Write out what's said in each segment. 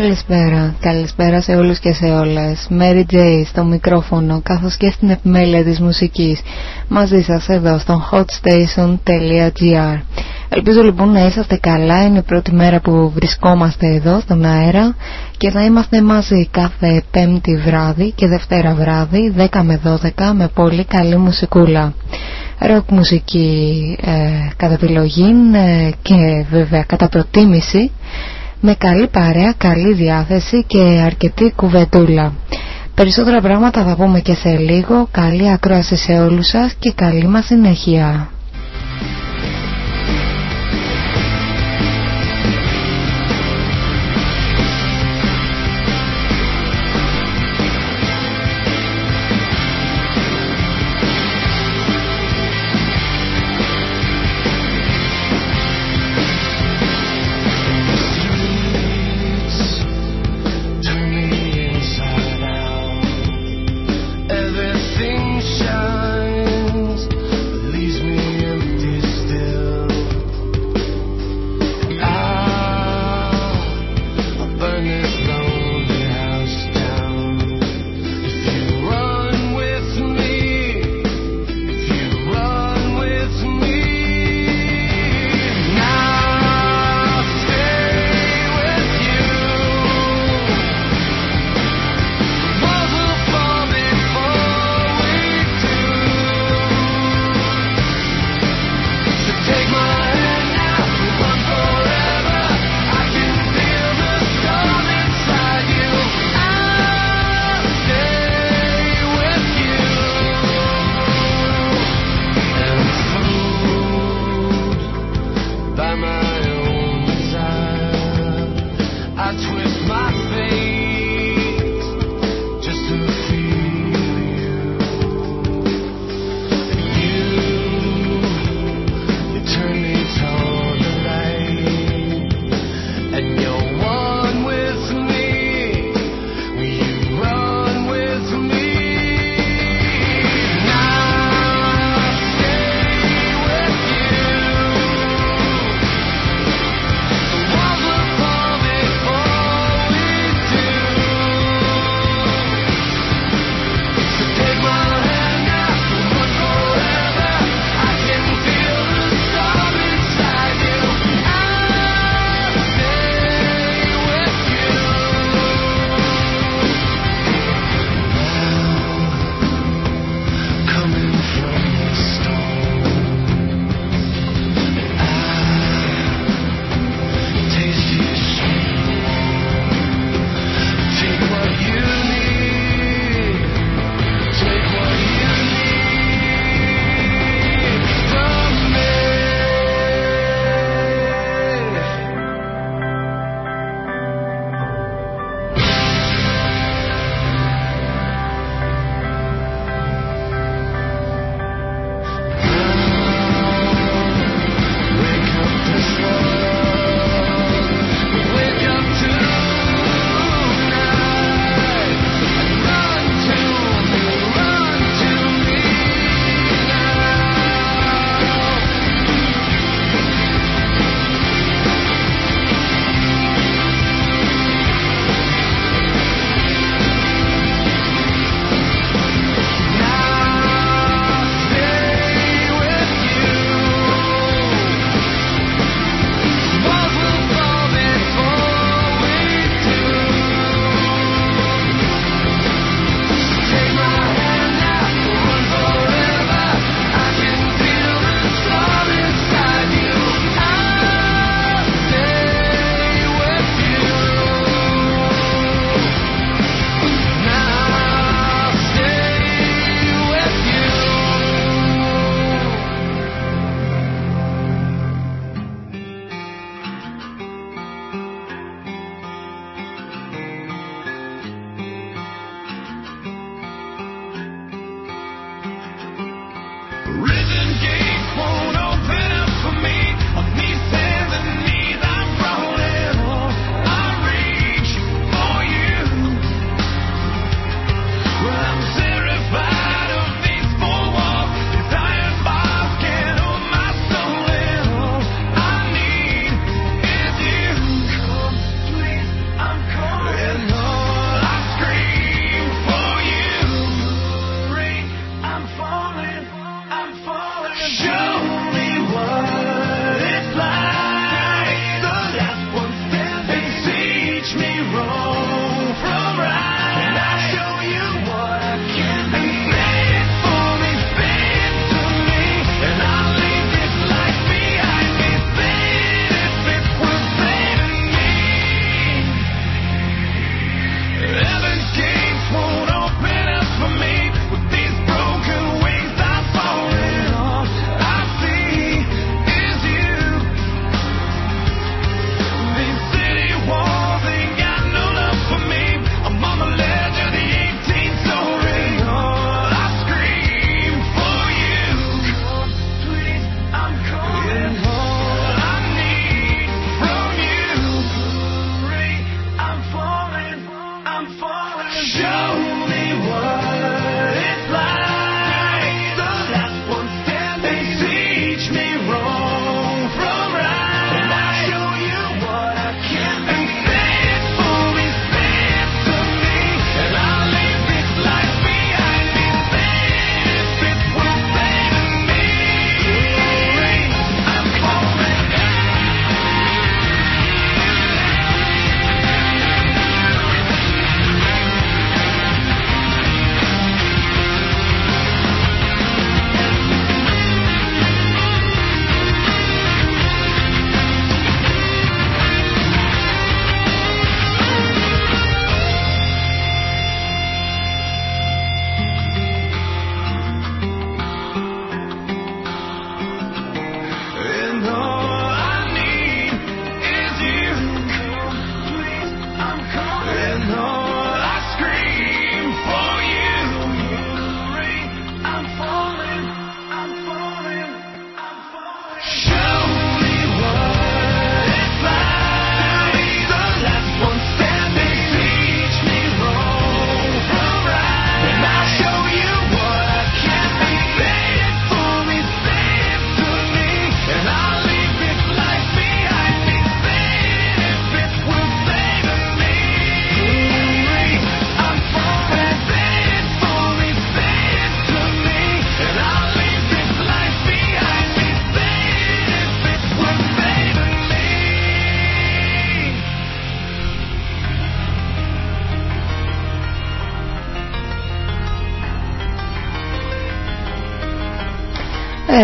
Καλησπέρα, καλησπέρα σε όλους και σε όλες. Mary J στο μικρόφωνο καθώς και στην επιμέλεια της μουσικής. Μαζί σας εδώ στο hotstation.gr Ελπίζω λοιπόν να είσαστε καλά, είναι η πρώτη μέρα που βρισκόμαστε εδώ στον αέρα και θα είμαστε μαζί κάθε πέμπτη βράδυ και δευτέρα βράδυ 10 με 12 με πολύ καλή μουσικούλα. Ροκ μουσική ε, κατά επιλογή ε, και βέβαια κατά προτίμηση με καλή παρέα, καλή διάθεση και αρκετή κουβεντούλα. Περισσότερα πράγματα θα πούμε και σε λίγο. Καλή ακρόαση σε όλους σας και καλή μας συνέχεια.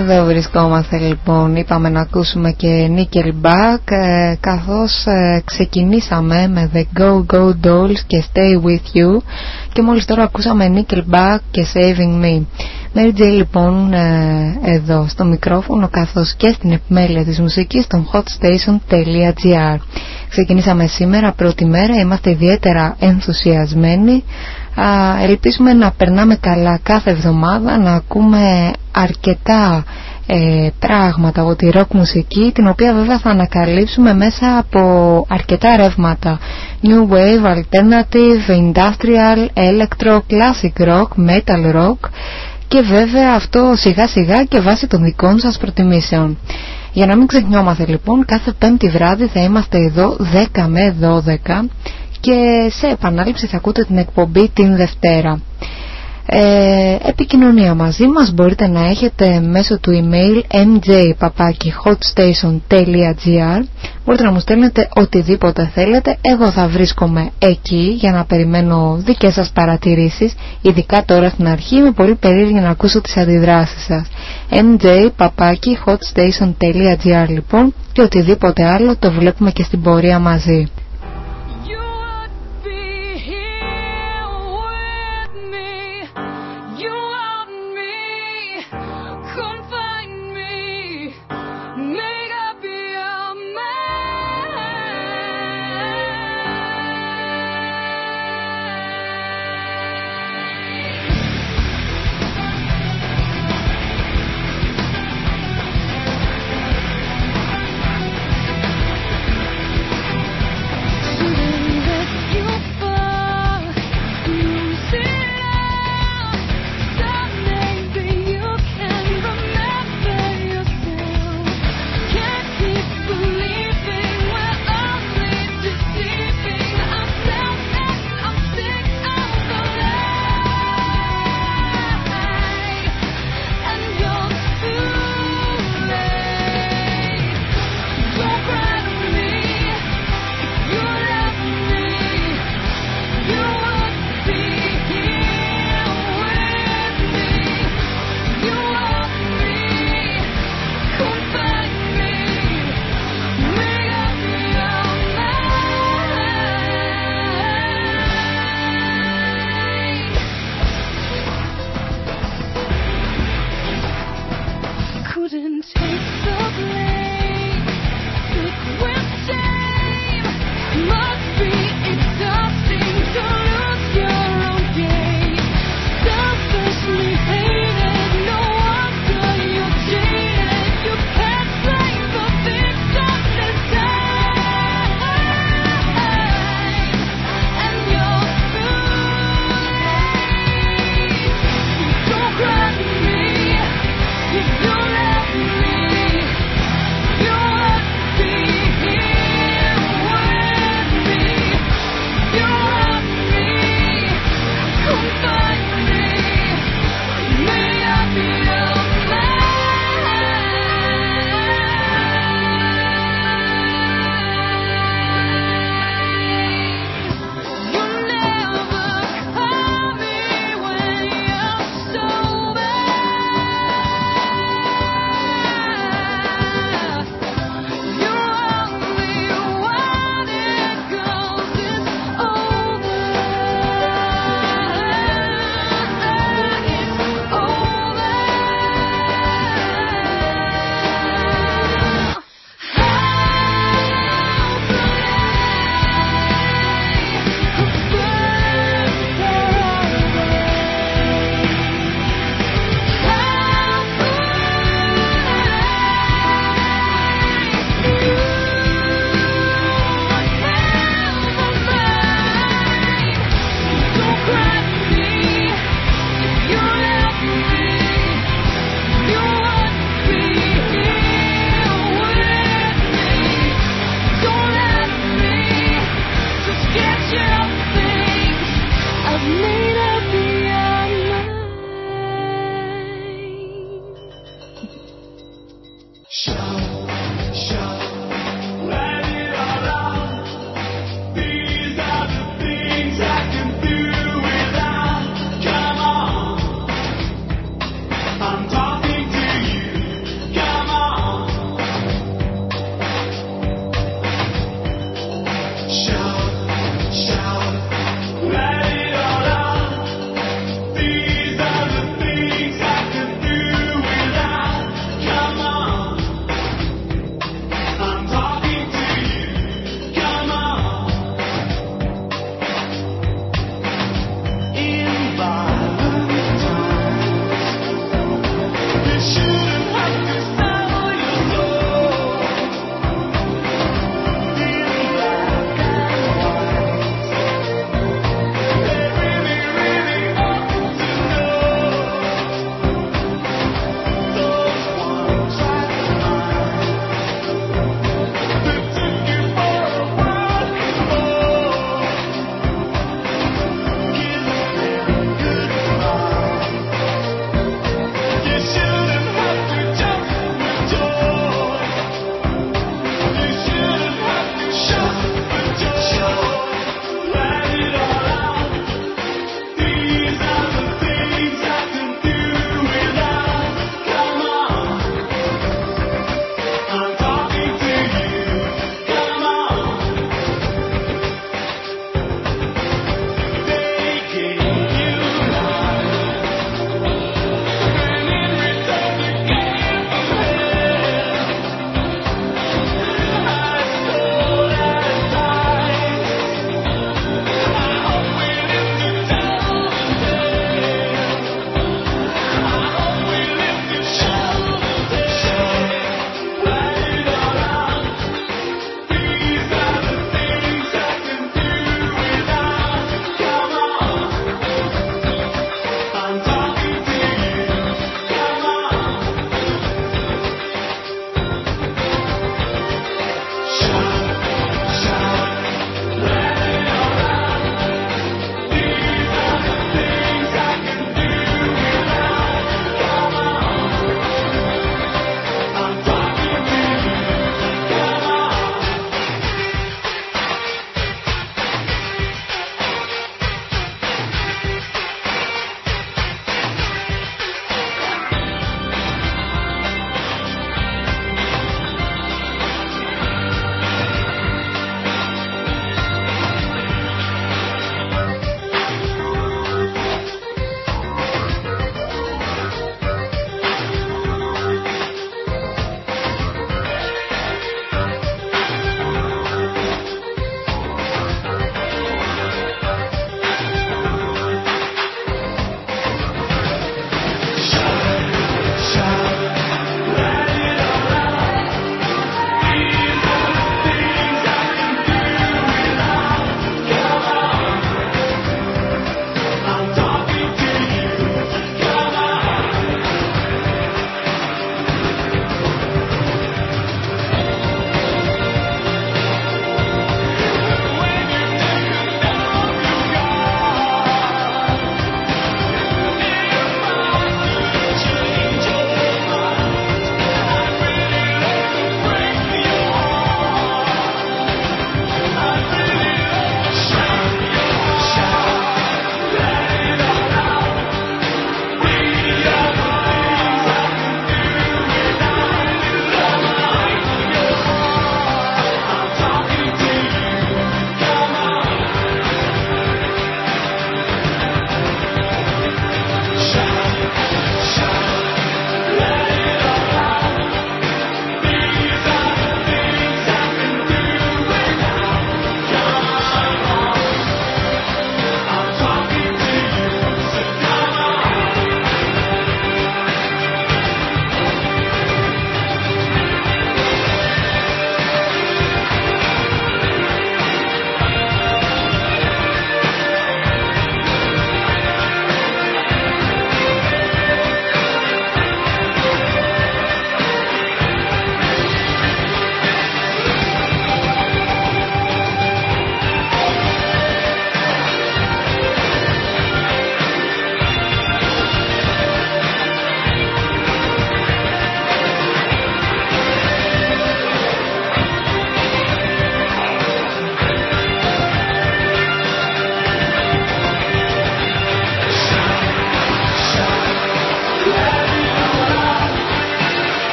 Εδώ βρισκόμαστε λοιπόν, είπαμε να ακούσουμε και Nickelback ε, καθώς ε, ξεκινήσαμε με The Go Go Dolls και Stay With You. Και μόλις τώρα ακούσαμε Nickelback και Saving Me. Mary J λοιπόν ε, εδώ στο μικρόφωνο καθώς και στην επιμέλεια της μουσικής στον hotstation.gr Ξεκινήσαμε σήμερα πρώτη μέρα, είμαστε ιδιαίτερα ενθουσιασμένοι ελπίζουμε να περνάμε καλά κάθε εβδομάδα, να ακούμε αρκετά ε, πράγματα από τη rock μουσική την οποία βέβαια θα ανακαλύψουμε μέσα από αρκετά ρεύματα New Wave, Alternative, Industrial, Electro, Classic Rock, Metal Rock και βέβαια αυτό σιγά σιγά και βάσει των δικών σας προτιμήσεων. Για να μην ξεχνιόμαστε λοιπόν κάθε πέμπτη βράδυ θα είμαστε εδώ 10 με 12 και σε επανάληψη θα ακούτε την εκπομπή την Δευτέρα. Ε, επικοινωνία μαζί μας μπορείτε να έχετε μέσω του email mjpapakihot.station.gr Μπορείτε να μου στέλνετε οτιδήποτε θέλετε. Εγώ θα βρίσκομαι εκεί για να περιμένω δικές σας παρατηρήσεις Ειδικά τώρα στην αρχή. Είμαι πολύ περίεργη να ακούσω τις αντιδράσεις σας. mjpapakihot.station.gr λοιπόν Και οτιδήποτε άλλο το βλέπουμε και στην πορεία μαζί me.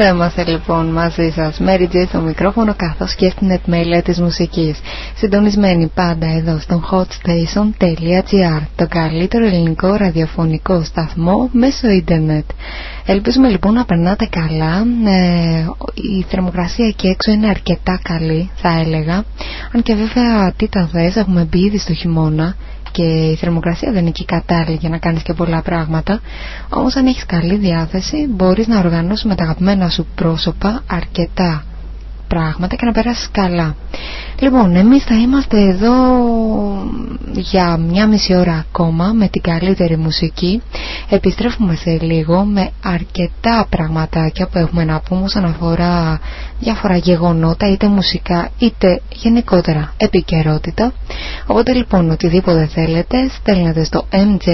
Συνδεδέμαστε λοιπόν μαζί σας Mary J. στο μικρόφωνο καθώς και στην επιμέλεια της μουσικής. Συντονισμένοι πάντα εδώ στον hotstation.gr Το καλύτερο ελληνικό ραδιοφωνικό σταθμό μέσω ίντερνετ. Ελπίζουμε λοιπόν να περνάτε καλά. Ε, Η θερμοκρασία εκεί έξω είναι αρκετά καλή θα έλεγα. Αν και βέβαια τι τα θες έχουμε μπει ήδη στο χειμώνα και η θερμοκρασία δεν είναι εκεί κατάλληλη για να κάνεις και πολλά πράγματα όμως αν έχεις καλή διάθεση μπορείς να οργανώσεις με τα αγαπημένα σου πρόσωπα αρκετά πράγματα και να περάσεις καλά. Λοιπόν, εμείς θα είμαστε εδώ για μια μισή ώρα ακόμα με την καλύτερη μουσική. Επιστρέφουμε σε λίγο με αρκετά πραγματάκια που έχουμε να πούμε όσον αφορά διάφορα γεγονότα είτε μουσικά είτε γενικότερα επικαιρότητα. Οπότε λοιπόν οτιδήποτε θέλετε στέλνετε στο MJ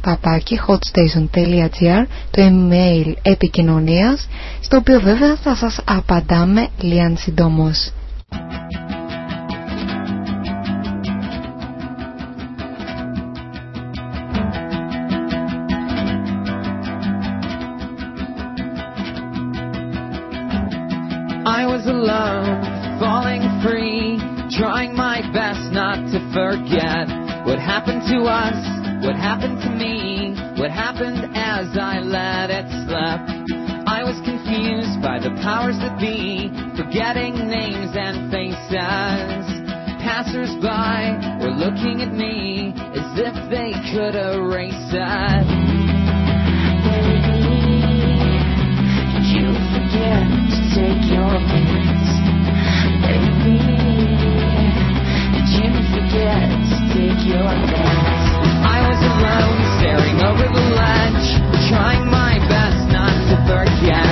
παπάκι hotstation.gr το email επικοινωνίας στο οποίο βέβαια θα σας απαντάμε λίαν συντόμως. Alone, falling free, trying my best not to forget what happened to us What happened to me? What happened as I let it slip? I was confused by the powers that be, forgetting names and faces. Passers-by were looking at me as if they could erase it. Take your to take your minutes? I was alone, staring over the ledge, trying my best not to forget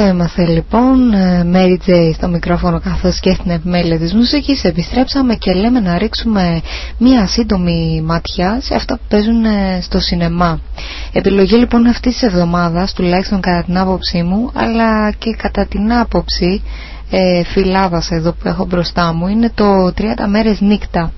Εδώ είμαστε λοιπόν, ε, Mary J στο μικρόφωνο καθώς και στην επιμέλεια της μουσικής. Επιστρέψαμε και λέμε να ρίξουμε μία σύντομη ματιά σε αυτά που παίζουν ε, στο σινεμά. Επιλογή λοιπόν αυτής της εβδομάδας, τουλάχιστον κατά την άποψή μου Αλλά και κατά την άποψη ε, φυλάδας εδώ που έχω μπροστά μου Είναι το 30 μέρες νύχτα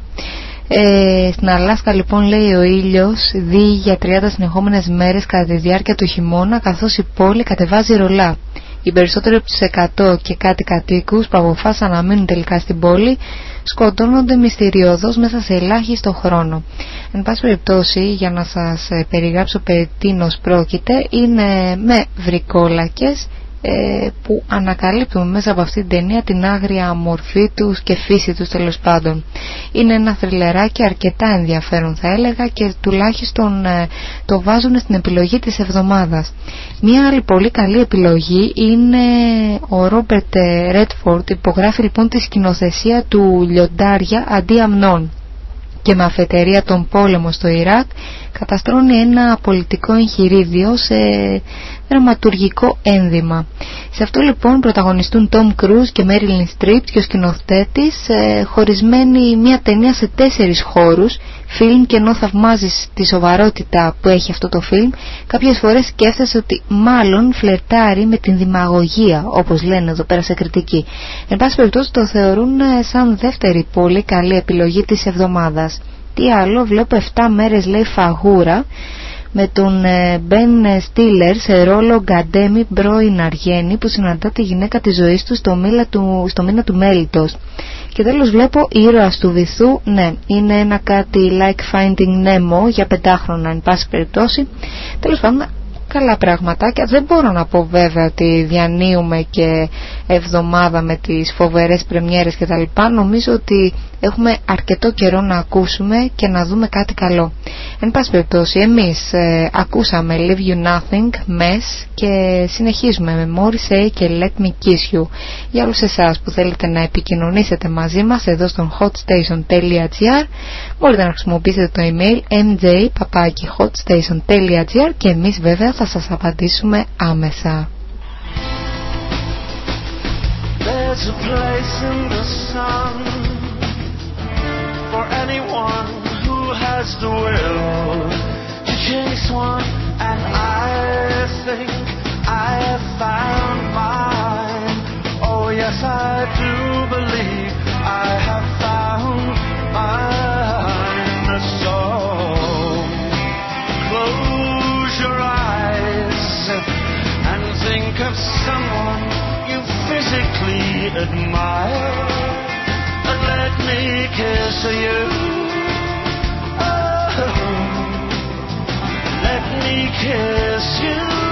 ε, στην Αλάσκα λοιπόν λέει ο ήλιος δει για 30 συνεχόμενες μέρες κατά τη διάρκεια του χειμώνα καθώς η πόλη κατεβάζει ρολά. Οι περισσότεροι από τους 100 και κάτι κατοίκους που αποφάσισαν να μείνουν τελικά στην πόλη σκοτώνονται μυστηριώδως μέσα σε ελάχιστο χρόνο. Εν πάση περιπτώσει, για να σας ε, περιγράψω περί τίνος πρόκειται, είναι με βρικόλακες ε, που ανακαλύπτουν μέσα από αυτή την ταινία την άγρια μορφή τους και φύση τους τέλος πάντων. Είναι ένα θρυλεράκι αρκετά ενδιαφέρον θα έλεγα και τουλάχιστον ε, το βάζουν στην επιλογή της εβδομάδας. Μία άλλη πολύ καλή επιλογή είναι ο Ρόμπερτ Ρέτφορντ υπογράφει λοιπόν τη σκηνοθεσία του Λιοντάρια αντί αμνών και με αφετερία τον πόλεμο στο Ιράκ καταστρώνει ένα πολιτικό εγχειρίδιο σε δραματουργικό ένδυμα. Σε αυτό λοιπόν πρωταγωνιστούν Tom Cruise και Marilyn Streep και ο σκηνοθέτης ε, χωρισμένοι μια ταινία σε τέσσερις χώρους φιλμ και ενώ θαυμάζεις τη σοβαρότητα που έχει αυτό το φιλμ κάποιες φορές σκέφτεσαι ότι μάλλον φλερτάρει με την δημαγωγία όπως λένε εδώ πέρα σε κριτική. Εν πάση περιπτώσει το θεωρούν ε, σαν δεύτερη πολύ καλή επιλογή της εβδομάδας. Τι άλλο βλέπω 7 μέρες λέει φαγούρα με τον Μπεν Στίλερ σε ρόλο Γκαντέμι πρώην Αργένη που συναντά τη γυναίκα της ζωής του στο, του, στο μήνα του μέλητος. Και τέλος βλέπω ήρωας του βυθού, ναι, είναι ένα κάτι like Finding Nemo για πεντάχρονα εν πάση περιπτώσει. Τέλος πάντων καλά πραγματάκια. Δεν μπορώ να πω βέβαια ότι διανύουμε και εβδομάδα με τις φοβερές πρεμιέρες και τα λοιπά. Νομίζω ότι έχουμε αρκετό καιρό να ακούσουμε και να δούμε κάτι καλό. Εν πάση περιπτώσει, εμείς ε, ακούσαμε Leave You Nothing, Mess και συνεχίζουμε με Morrissey και Let Me Kiss You. Για όλους εσάς που θέλετε να επικοινωνήσετε μαζί μας εδώ στον hotstation.gr μπορείτε να χρησιμοποιήσετε το email mj.hotstation.gr και εμείς βέβαια θα σας απαντήσουμε άμεσα. There's a place in the sun has the will to chase one, and I think I have found mine. Oh, yes, I do believe I have found mine. So close your eyes and think of someone you physically admire and let me kiss you. Me kiss you.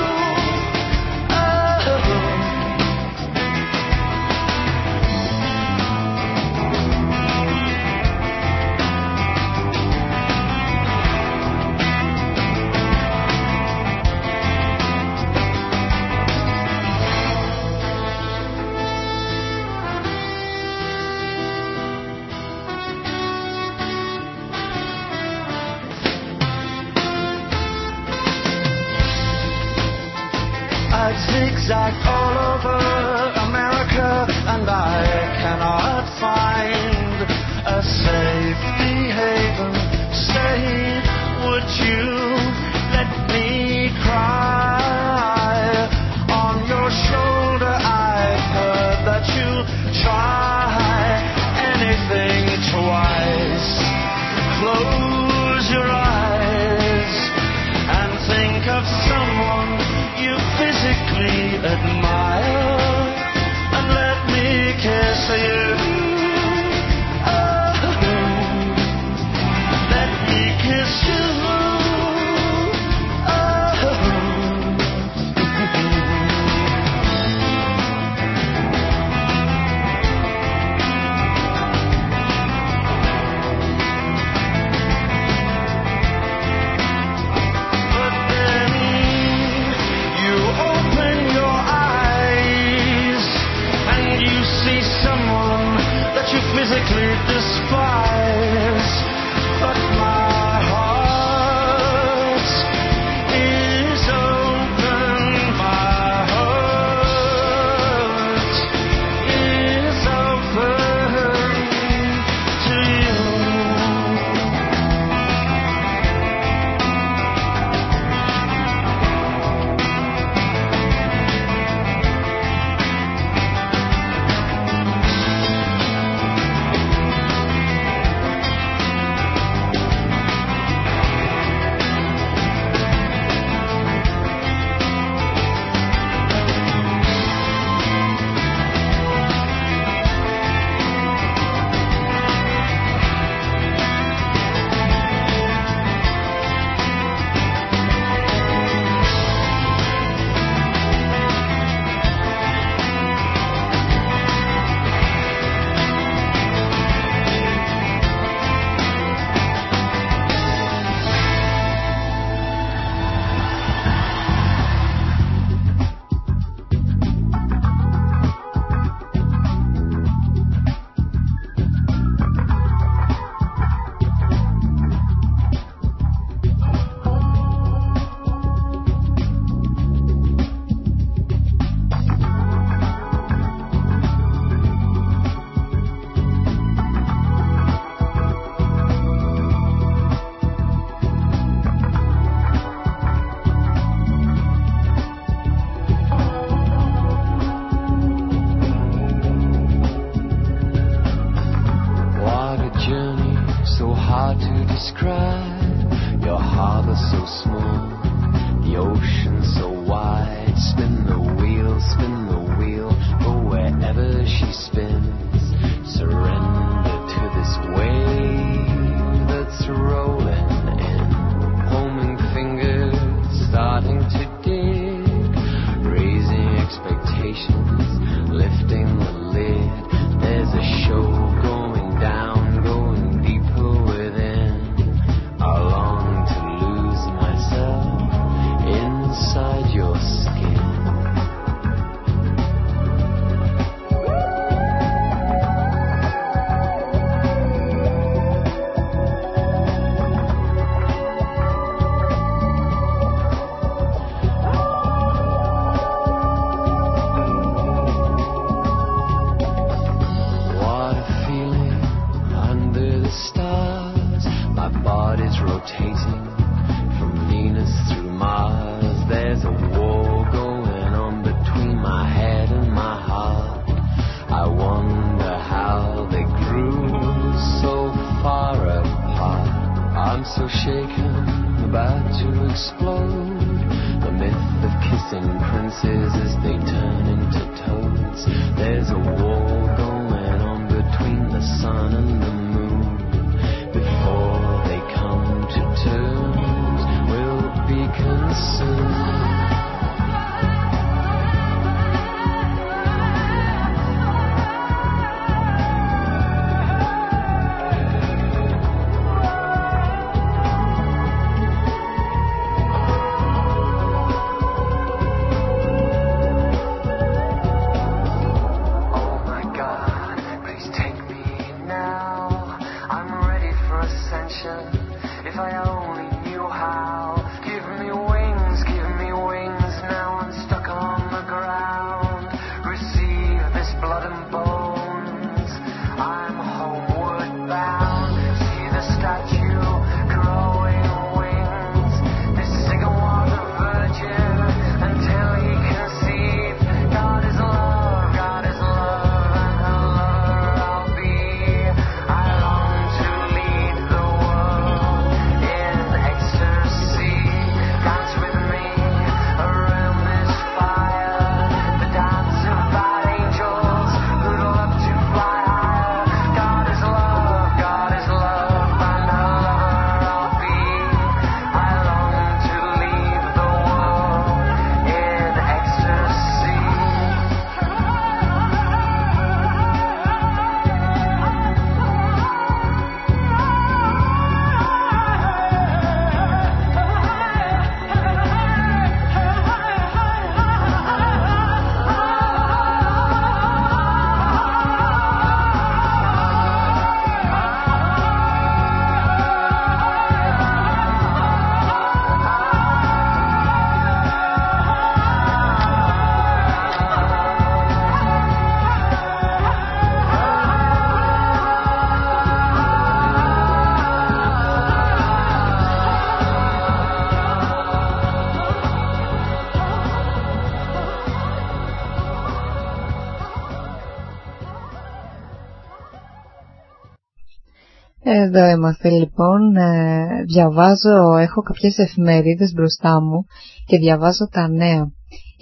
Εδώ είμαστε λοιπόν, ε, διαβάζω, έχω κάποιες εφημερίδες μπροστά μου και διαβάζω τα νέα.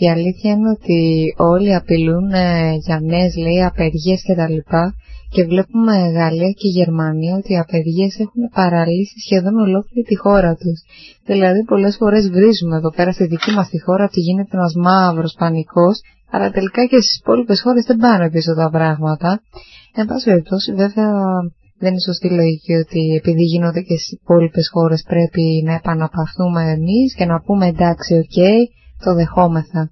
Η αλήθεια είναι ότι όλοι απειλούν ε, για νέες λέει απεργίες και τα λοιπά και βλέπουμε Γαλλία και Γερμανία ότι οι απεργίες έχουν παραλύσει σχεδόν ολόκληρη τη χώρα τους. Δηλαδή πολλές φορές βρίζουμε εδώ πέρα στη δική μας τη χώρα ότι γίνεται ένας μαύρος πανικός αλλά τελικά και στις υπόλοιπες χώρες δεν πάνε πίσω τα πράγματα. Εν πάση περιπτώσει βέβαια δεν είναι σωστή λογική ότι επειδή γίνονται και στις υπόλοιπες χώρες πρέπει να επαναπαυθούμε εμείς και να πούμε εντάξει, οκ, το δεχόμεθα.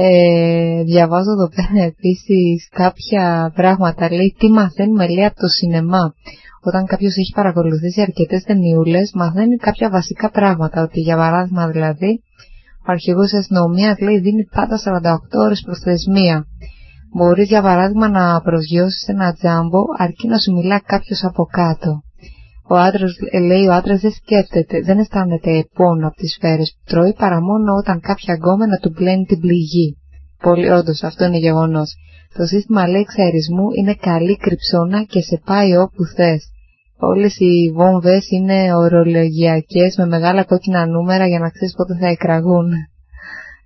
Ε, διαβάζω εδώ πέρα επίσης κάποια πράγματα, λέει τι μαθαίνουμε λέει από το σινεμά. Όταν κάποιος έχει παρακολουθήσει αρκετές ταινιούλες, μαθαίνει κάποια βασικά πράγματα, ότι για παράδειγμα δηλαδή, ο αρχηγός της αστυνομίας λέει δίνει πάντα 48 ώρες προθεσμία. Μπορεί για παράδειγμα να προσγειώσεις ένα τζάμπο αρκεί να σου μιλά κάποιος από κάτω. Ο άντρας, ε, λέει ο άντρας δεν σκέφτεται, δεν αισθάνεται πόνο από τις σφαίρες που τρώει παρά μόνο όταν κάποια γκόμενα του πλένει την πληγή. Πολύ όντως αυτό είναι γεγονός. Το σύστημα λέει εξαερισμού είναι καλή κρυψώνα και σε πάει όπου θες. Όλες οι βόμβες είναι ορολογιακές με μεγάλα κόκκινα νούμερα για να ξέρεις πότε θα εκραγούν.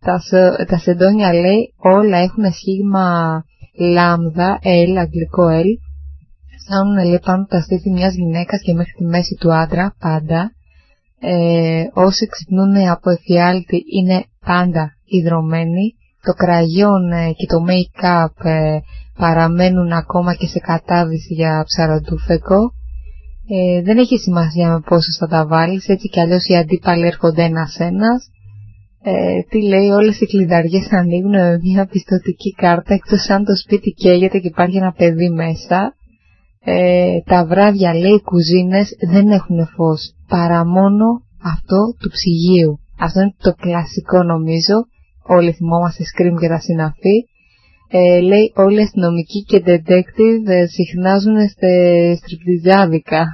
Τα, σε- τα σεντόνια λέει όλα έχουν σχήγμα λάμδα, L, αγγλικό L. Φτάνουν λέει πάνω τα στήθη μιας γυναίκας και μέχρι τη μέση του άντρα, πάντα. Ε, όσοι ξυπνούν από εφιάλτη είναι πάντα υδρωμένοι. Το κραγιόν ε, και το make-up ε, παραμένουν ακόμα και σε κατάδυση για ψαροντούφεκο. Ε, δεν έχει σημασία με πόσους θα τα βάλεις, έτσι κι αλλιώς οι αντίπαλοι έρχονται ένας-ένας. Ε, τι λέει, όλες οι κλειδαριές ανοίγουν με μια πιστοτική κάρτα, εκτός αν το σπίτι καίγεται και υπάρχει ένα παιδί μέσα. Ε, τα βράδια, λέει, οι κουζίνες δεν έχουν φως, παρά μόνο αυτό του ψυγείου. Αυτό είναι το κλασικό νομίζω, όλοι θυμόμαστε Scream και τα συναφή. Ε, λέει όλοι οι αστυνομικοί και detective ε, συχνάζουν στε στριπτιζάδικα.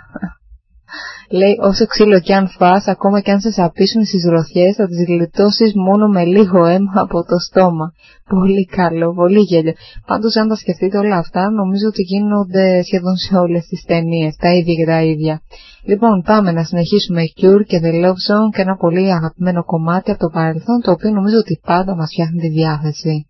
Λέει όσο ξύλο κι αν φας, ακόμα κι αν σε σαπίσουν στις γροθιές, θα τις γλιτώσεις μόνο με λίγο αίμα από το στόμα. Πολύ καλό, πολύ γέλιο. Πάντως αν τα σκεφτείτε όλα αυτά, νομίζω ότι γίνονται σχεδόν σε όλες τις ταινίες, τα ίδια και τα ίδια. Λοιπόν, πάμε να συνεχίσουμε Cure και The Love Song και ένα πολύ αγαπημένο κομμάτι από το παρελθόν, το οποίο νομίζω ότι πάντα μας φτιάχνει τη διάθεση.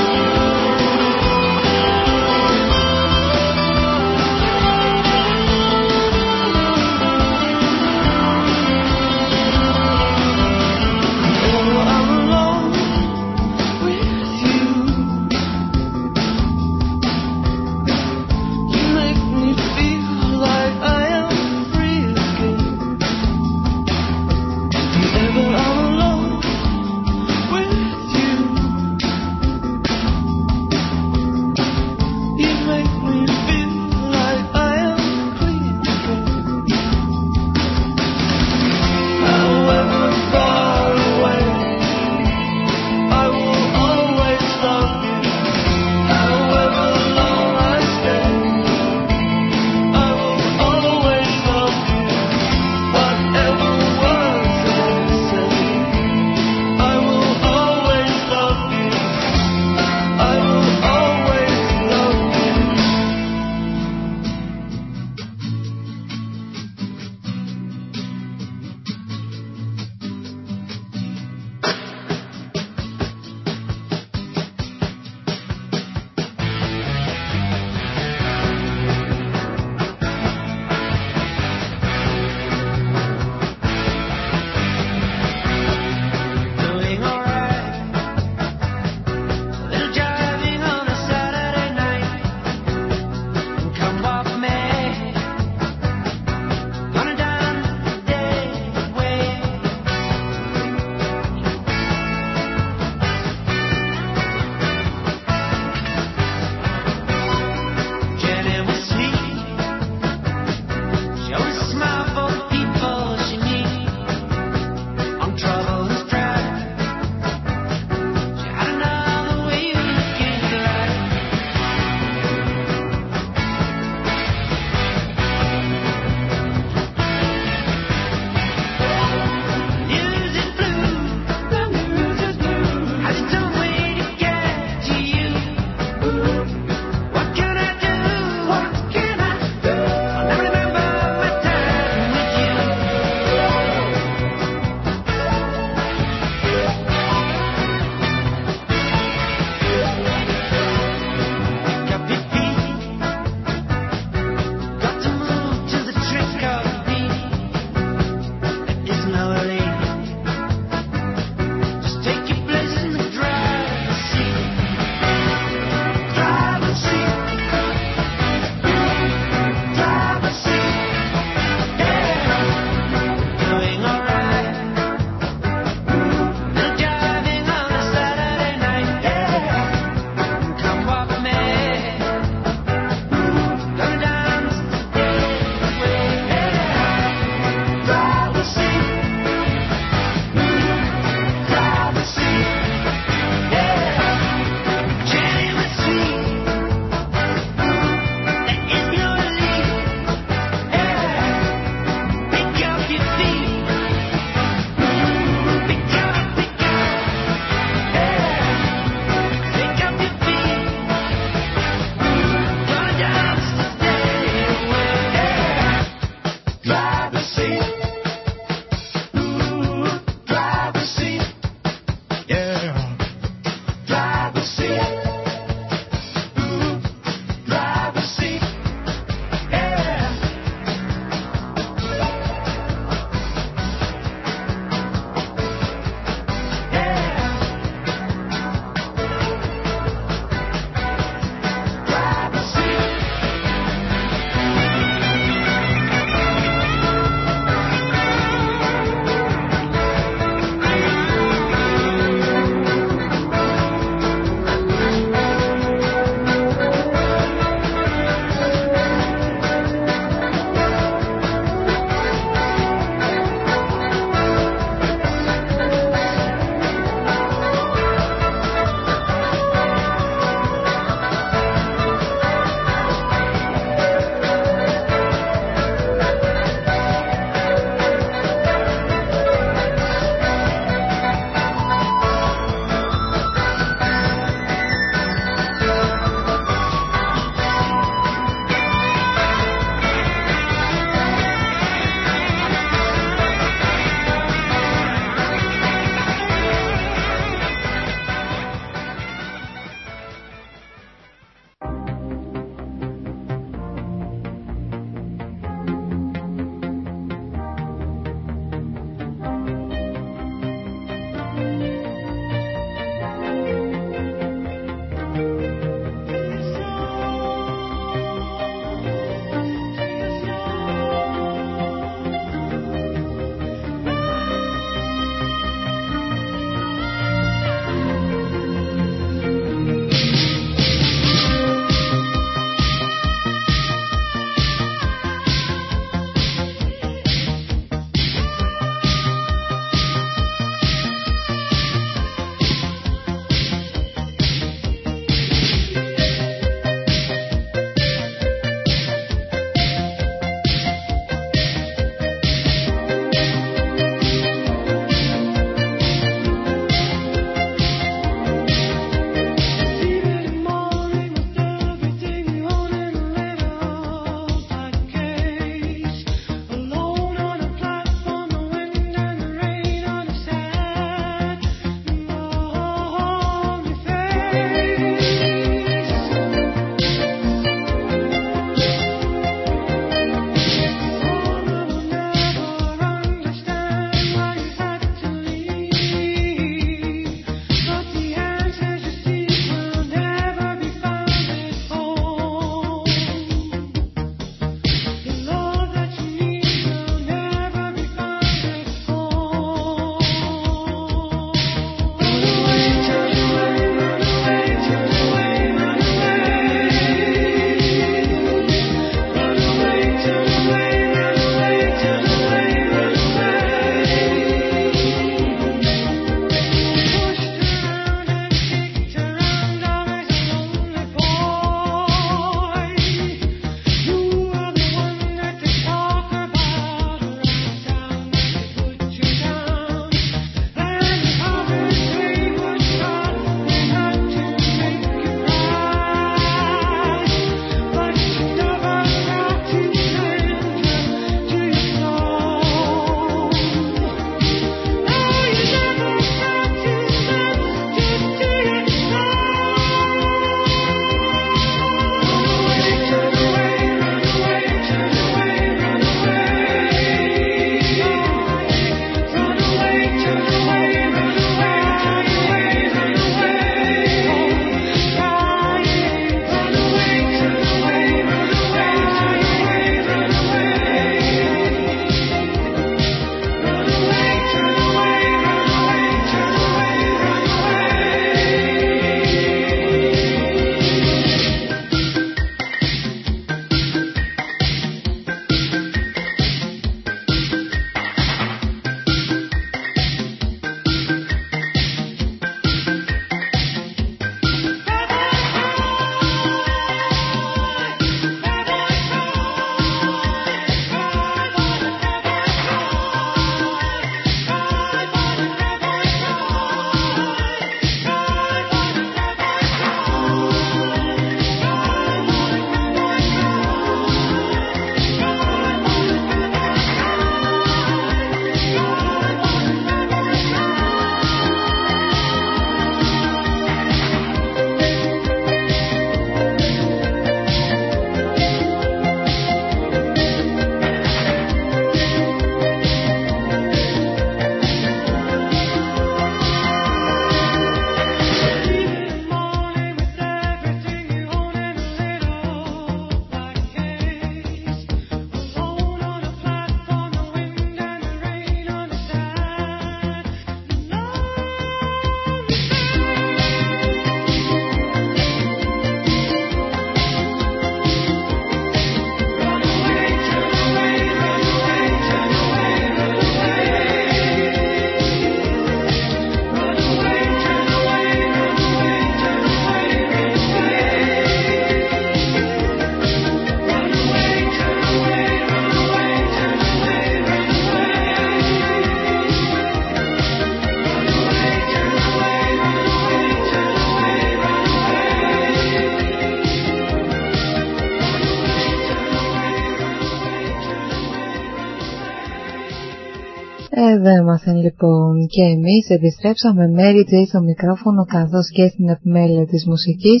Εδώ ήμασταν λοιπόν και εμείς επιστρέψαμε. Mary J στο μικρόφωνο καθώς και στην επιμέλεια της μουσικής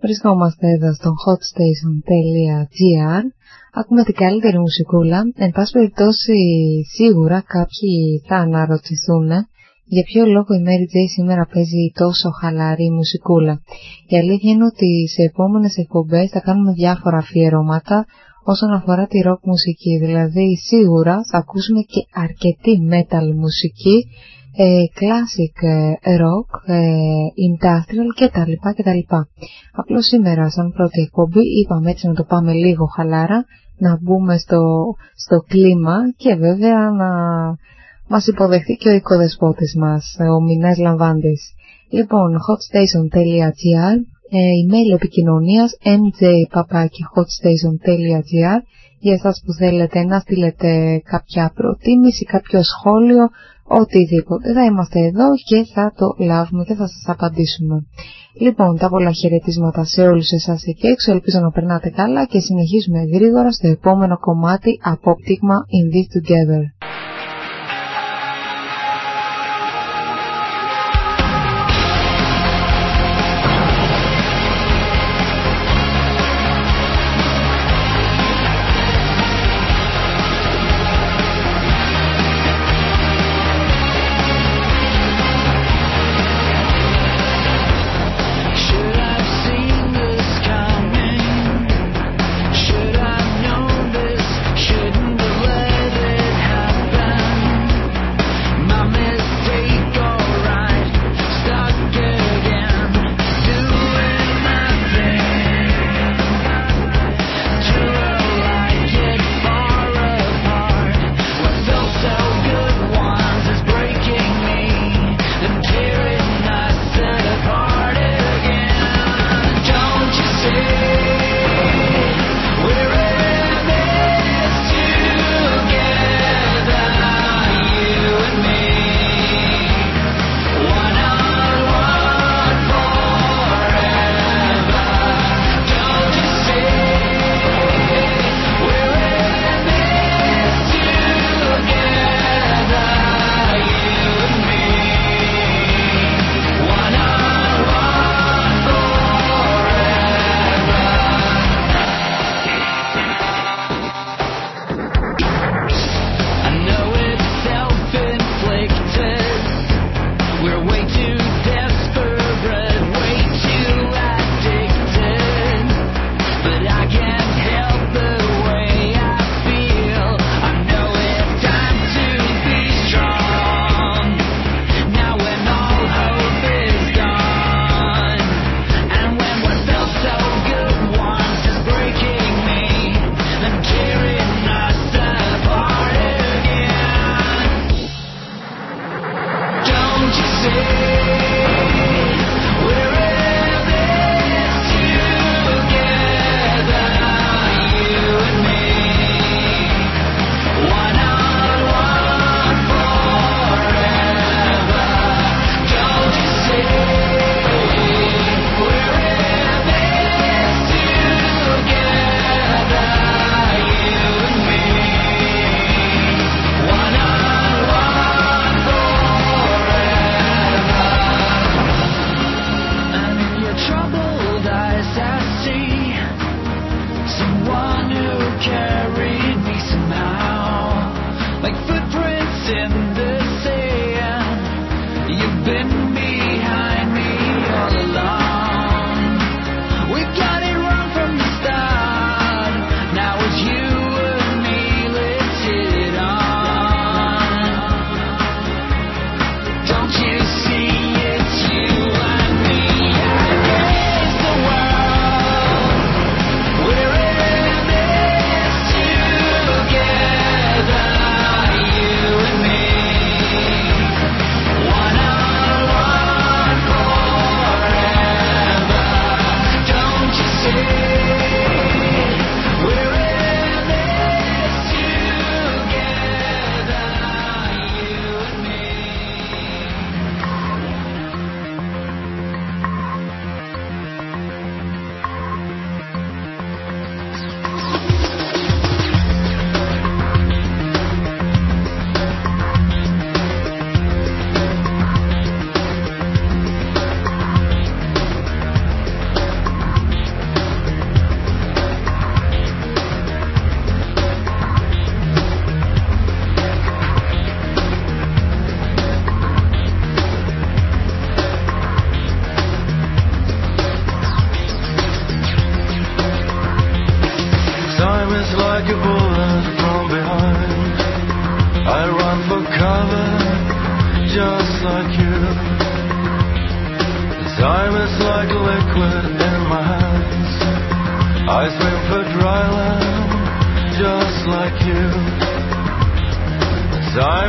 βρισκόμαστε εδώ στο hotstation.gr Ακούμε την καλύτερη μουσικούλα. Εν πάση περιπτώσει σίγουρα κάποιοι θα αναρωτηθούν για ποιο λόγο η Mary J σήμερα παίζει τόσο χαλαρή μουσικούλα. Η αλήθεια είναι ότι σε επόμενες εκπομπές θα κάνουμε διάφορα αφιερώματα όσον αφορά τη rock μουσική. Δηλαδή σίγουρα θα ακούσουμε και αρκετή metal μουσική, ε, classic ε, rock, ε, industrial κτλ. κτλ. Απλώς σήμερα σαν πρώτη εκπομπή είπαμε έτσι να το πάμε λίγο χαλάρα, να μπούμε στο, στο κλίμα και βέβαια να μας υποδεχθεί και ο οικοδεσπότης μας, ο Μινάς Λαμβάντης. Λοιπόν, hotstation.gr ε, email επικοινωνίας mjpapakihotstation.gr για εσάς που θέλετε να στείλετε κάποια προτίμηση, κάποιο σχόλιο, οτιδήποτε. Θα είμαστε εδώ και θα το λάβουμε και θα σας απαντήσουμε. Λοιπόν, τα πολλά χαιρετίσματα σε όλους εσάς εκεί έξω, ελπίζω να περνάτε καλά και συνεχίζουμε γρήγορα στο επόμενο κομμάτι απόπτυγμα In This Together.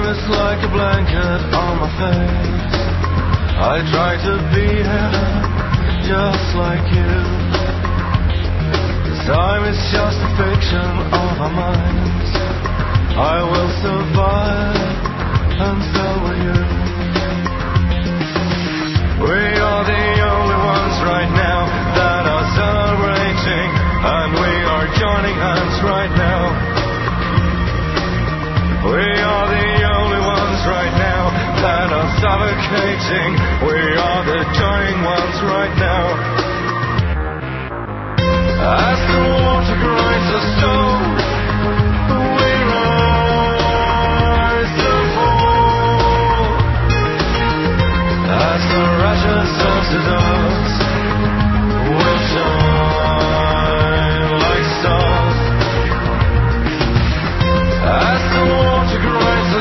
Is like a blanket on my face. I try to be here, just like you. Time is just a fiction of our minds. I will survive, and so will you. We are the only ones right now that are celebrating, and we are joining hands right now. We are the only ones right now that are suffocating. We are the dying ones right now. As the water grinds the stone, we rise and fall. As the rushes of the dust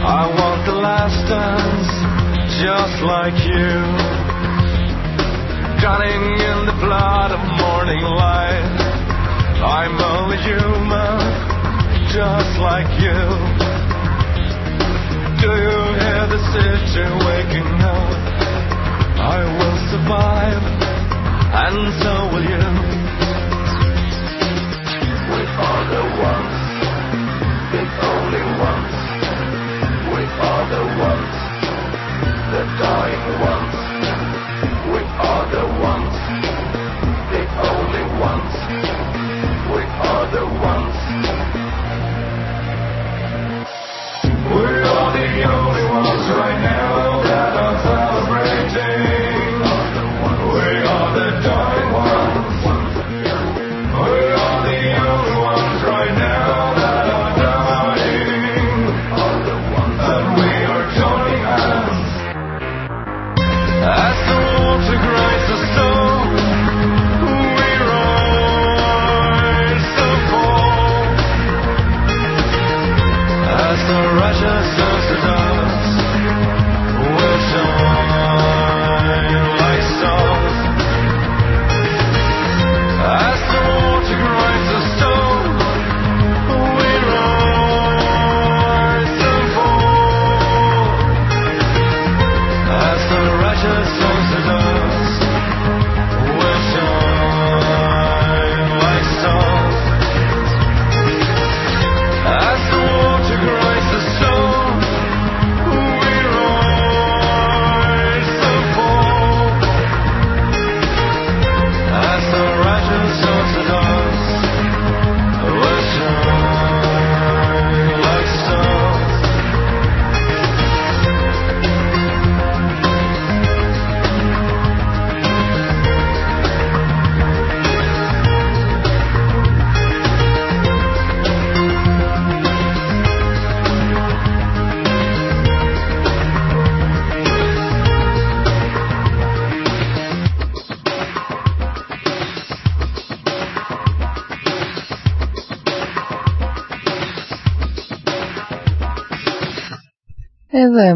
I want the last dance, just like you. Drowning in the blood of morning light. I'm only human, just like you. Do you hear the city waking up? I will survive, and so will you. We are the ones, the only ones. Are the ones, the dying ones. We are the ones, the only ones.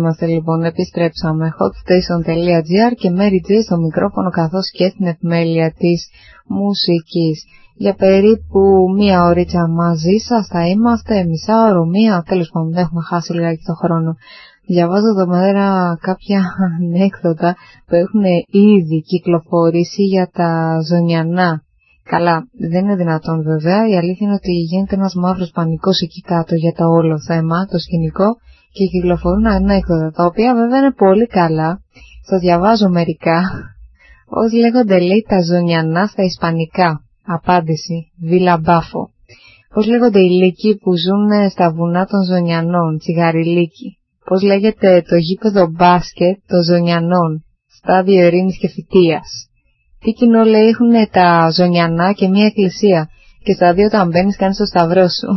Είμαστε λοιπόν, επιστρέψαμε hotstation.gr και Mary J στο μικρόφωνο καθώς και στην επιμέλεια της μουσικής. Για περίπου μία ωρίτσα μαζί σας θα είμαστε, μισά ώρα, μία, τέλος πάντων δεν έχουμε χάσει λιγάκι το χρόνο. Διαβάζω εδώ μέρα κάποια ανέκδοτα που έχουν ήδη κυκλοφορήσει για τα ζωνιανά. Καλά, δεν είναι δυνατόν βέβαια, η αλήθεια είναι ότι γίνεται ένας μαύρος πανικός εκεί κάτω για το όλο θέμα, το σκηνικό και κυκλοφορούν ανέκδοτα, τα οποία βέβαια είναι πολύ καλά. Στο διαβάζω μερικά. Πώς λέγονται λέει τα ζωνιανά στα ισπανικά. Απάντηση. Βιλαμπάφο. Πώς λέγονται οι λύκοι που ζουν στα βουνά των ζωνιανών. Τσιγαριλίκοι. Πώς λέγεται το γήπεδο μπάσκετ των ζωνιανών. στάδιο ειρήνης και φυτείας. Τι κοινό λέει έχουν τα ζωνιανά και μια εκκλησία και στα δύο όταν μπαίνεις κάνεις το σταυρό σου.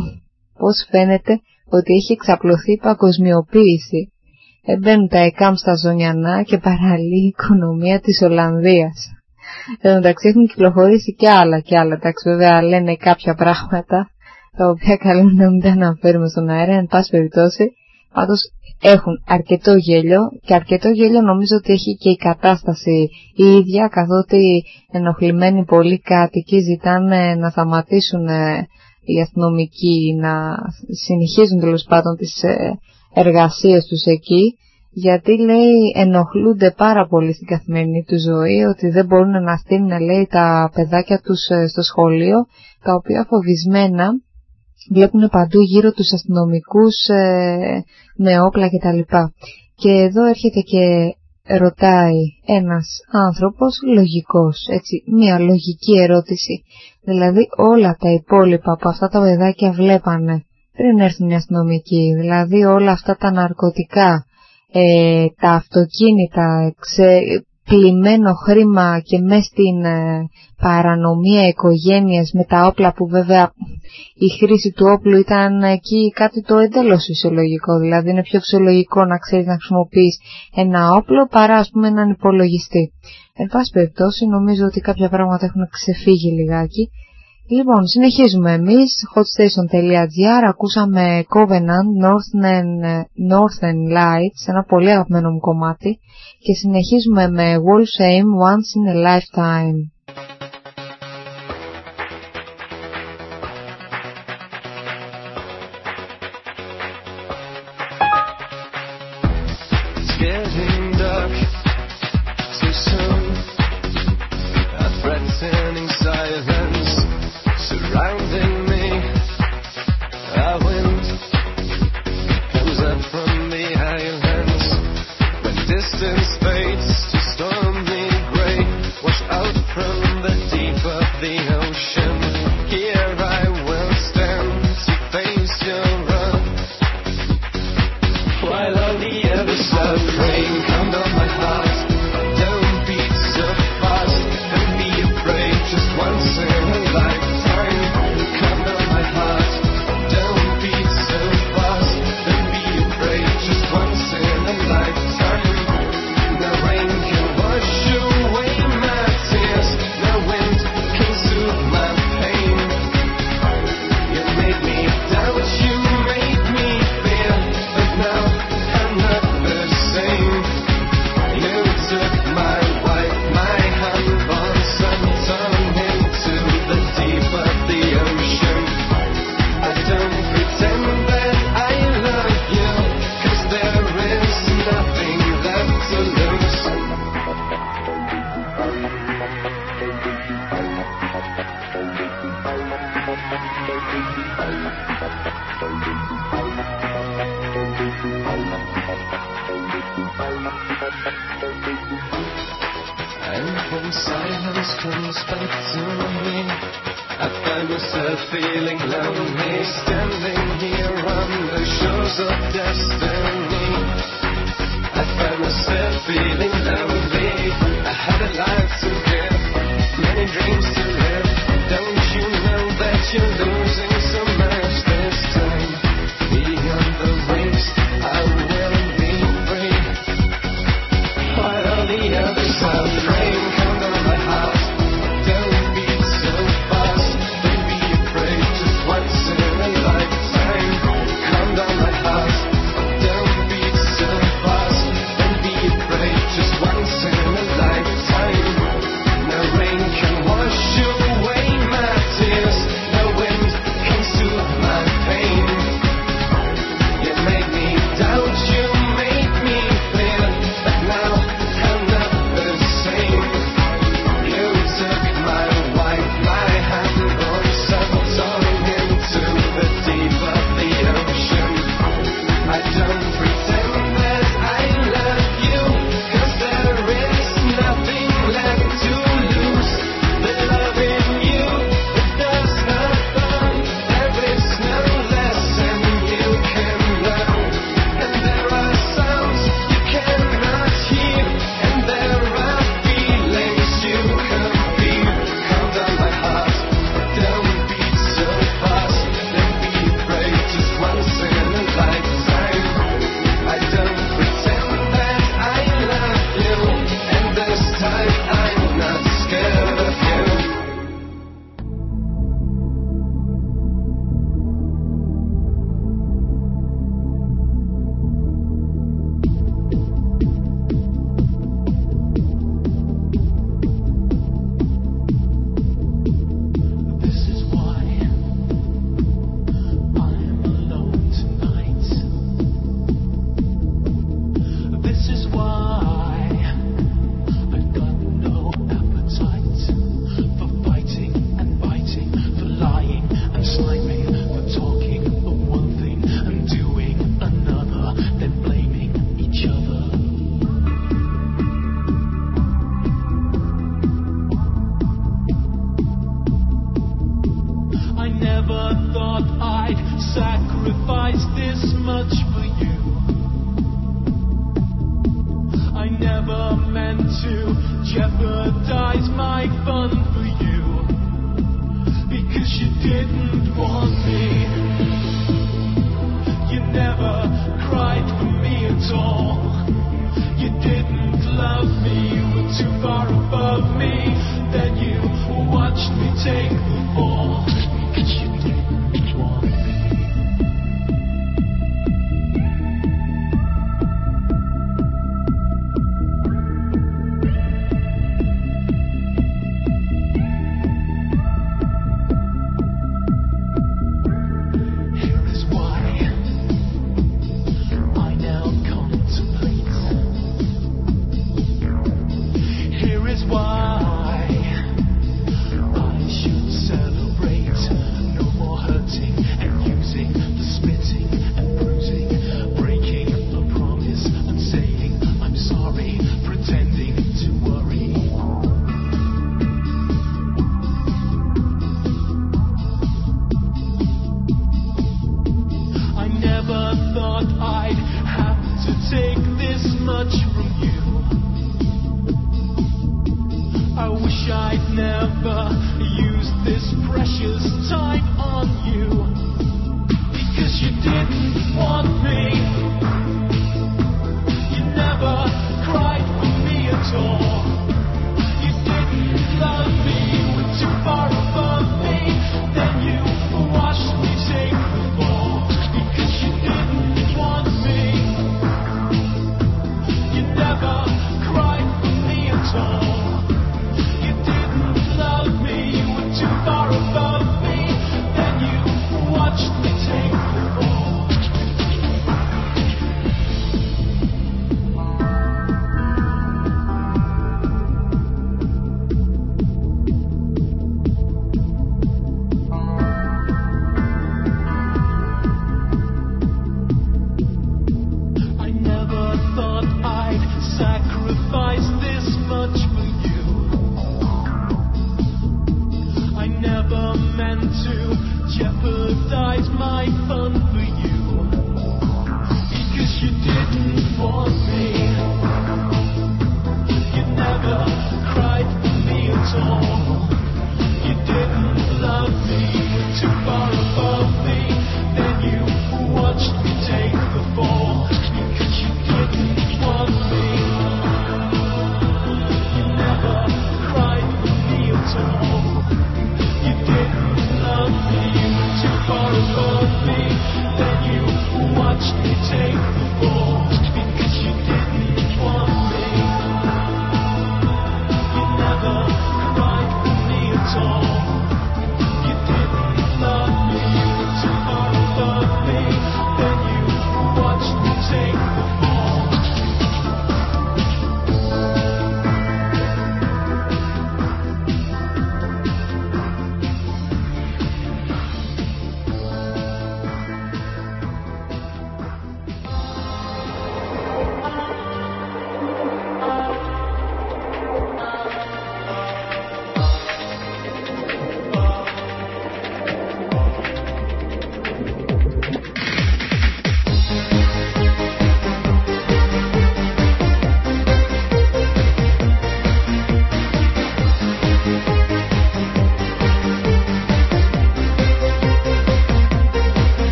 Πώς φαίνεται ότι έχει εξαπλωθεί η παγκοσμιοποίηση. Εμπαίνουν τα ΕΚΑΜ στα ζωνιανά και παραλύει η οικονομία της Ολλανδίας. Εν μεταξύ έχουν κυκλοφορήσει και άλλα και άλλα. Εντάξει, βέβαια λένε κάποια πράγματα τα οποία καλό να μην τα αναφέρουμε στον αέρα, εν πάση περιπτώσει. Πάντως έχουν αρκετό γέλιο και αρκετό γέλιο νομίζω ότι έχει και η κατάσταση η ίδια καθότι ενοχλημένοι πολλοί κάτοικοι ζητάνε να σταματήσουν ε, οι αστυνομικοί να συνεχίζουν τέλος πάντων τις ε, εργασίες τους εκεί γιατί λέει ενοχλούνται πάρα πολύ στην καθημερινή τους ζωή ότι δεν μπορούν να στείλουν λέει τα παιδάκια τους ε, στο σχολείο τα οποία φοβισμένα βλέπουν παντού γύρω τους αστυνομικούς ε, με όπλα κτλ. Και εδώ έρχεται και ρωτάει ένας άνθρωπος λογικός, έτσι, μια λογική ερώτηση. Δηλαδή όλα τα υπόλοιπα που αυτά τα παιδάκια βλέπανε πριν έρθουν οι αστυνομικοί, δηλαδή όλα αυτά τα ναρκωτικά, ε, τα αυτοκίνητα, ξε, πλημμένο χρήμα και μέσα στην ε, παρανομία οικογένειας με τα όπλα που βέβαια η χρήση του όπλου ήταν εκεί κάτι το εντελώς φυσιολογικό. Δηλαδή είναι πιο φυσιολογικό να ξέρεις να χρησιμοποιείς ένα όπλο παρά ας πούμε έναν υπολογιστή. Εν πάση περιπτώσει νομίζω ότι κάποια πράγματα έχουν ξεφύγει λιγάκι Λοιπόν, συνεχίζουμε εμείς, hotstation.gr, ακούσαμε Covenant Northern, Northern Lights, ένα πολύ αγαπημένο μου κομμάτι και συνεχίζουμε με Wolf's Aim Once in a Lifetime.